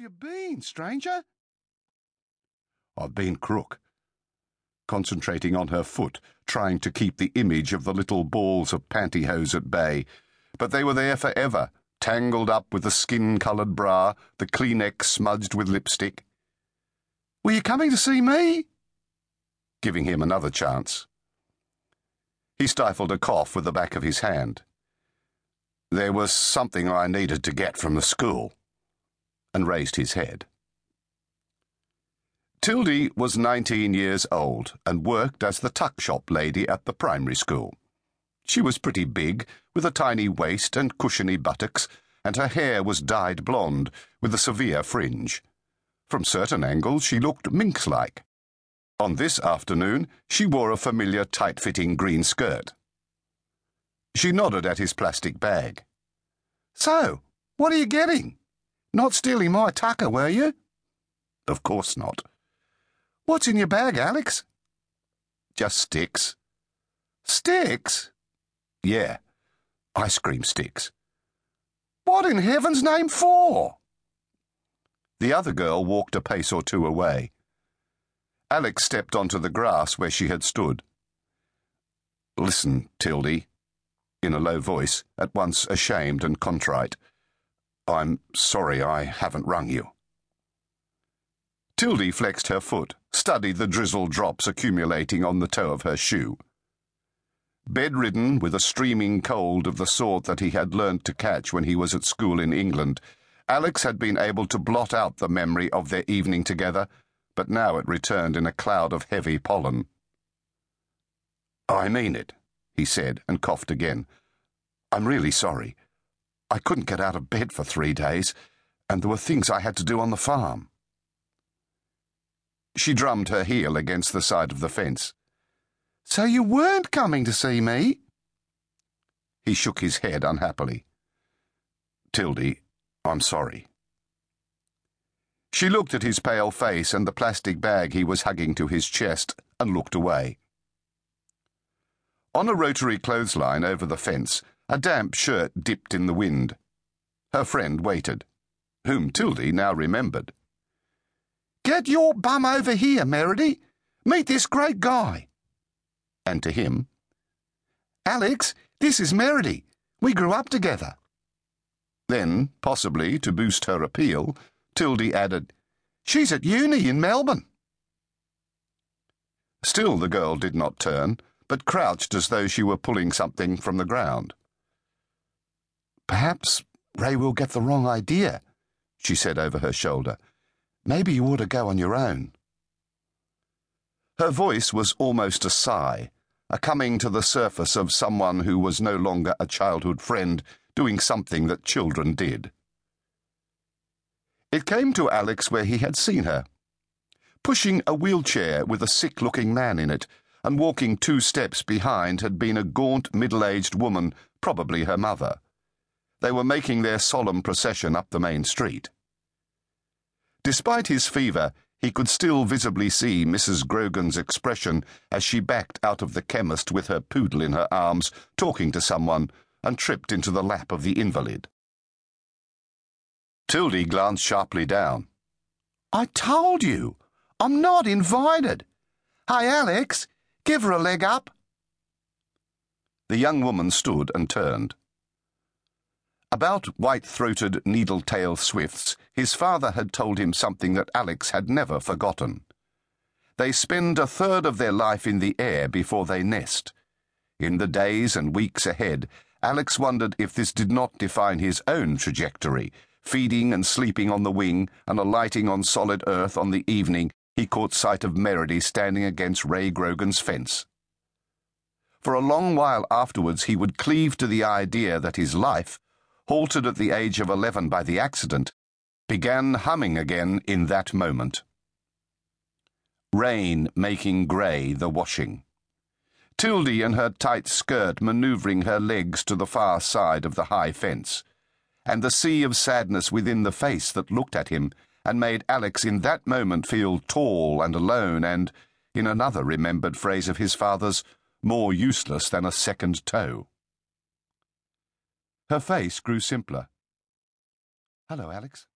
have you been, stranger? I've been crook. Concentrating on her foot, trying to keep the image of the little balls of pantyhose at bay. But they were there forever, tangled up with the skin coloured bra, the Kleenex smudged with lipstick. Were you coming to see me? Giving him another chance. He stifled a cough with the back of his hand. There was something I needed to get from the school, and raised his head. Tildy was 19 years old and worked as the tuck shop lady at the primary school. She was pretty big, with a tiny waist and cushiony buttocks, and her hair was dyed blonde, with a severe fringe. From certain angles, she looked minx like. On this afternoon, she wore a familiar tight fitting green skirt. She nodded at his plastic bag. So, what are you getting? Not stealing my tucker, were you? Of course not. What's in your bag, Alex? Just sticks. Sticks? Yeah, ice cream sticks. What in heaven's name for? The other girl walked a pace or two away. Alex stepped onto the grass where she had stood. Listen, Tildy, in a low voice, at once ashamed and contrite. I'm sorry I haven't rung you. Tildy flexed her foot, studied the drizzle drops accumulating on the toe of her shoe. Bedridden with a streaming cold of the sort that he had learnt to catch when he was at school in England, Alex had been able to blot out the memory of their evening together, but now it returned in a cloud of heavy pollen. I mean it, he said, and coughed again. I'm really sorry. I couldn't get out of bed for three days, and there were things I had to do on the farm. She drummed her heel against the side of the fence. So you weren't coming to see me? He shook his head unhappily. Tildy, I'm sorry. She looked at his pale face and the plastic bag he was hugging to his chest and looked away. On a rotary clothesline over the fence, a damp shirt dipped in the wind. Her friend waited, whom Tildy now remembered. Get your bum over here, Merridy. Meet this great guy. And to him, Alex, this is Merridy. We grew up together. Then, possibly to boost her appeal, Tildy added, She's at uni in Melbourne. Still the girl did not turn, but crouched as though she were pulling something from the ground. Perhaps Ray will get the wrong idea, she said over her shoulder. Maybe you ought to go on your own. Her voice was almost a sigh, a coming to the surface of someone who was no longer a childhood friend doing something that children did. It came to Alex where he had seen her, pushing a wheelchair with a sick looking man in it, and walking two steps behind had been a gaunt, middle aged woman, probably her mother. They were making their solemn procession up the main street. Despite his fever, he could still visibly see Mrs. Grogan's expression as she backed out of the chemist with her poodle in her arms, talking to someone, and tripped into the lap of the invalid. Tildy glanced sharply down. I told you, I'm not invited. Hi, Alex, give her a leg up. The young woman stood and turned. About white throated, needle tailed swifts, his father had told him something that Alex had never forgotten. They spend a third of their life in the air before they nest. In the days and weeks ahead, Alex wondered if this did not define his own trajectory, feeding and sleeping on the wing and alighting on solid earth on the evening he caught sight of Merridy standing against Ray Grogan's fence. For a long while afterwards, he would cleave to the idea that his life, halted at the age of eleven by the accident, began humming again in that moment. Rain making grey the washing. Tildy in her tight skirt manoeuvring her legs to the far side of the high fence, and the sea of sadness within the face that looked at him and made Alex in that moment feel tall and alone and, in another remembered phrase of his father's, more useless than a second toe. Her face grew simpler. Hello, Alex.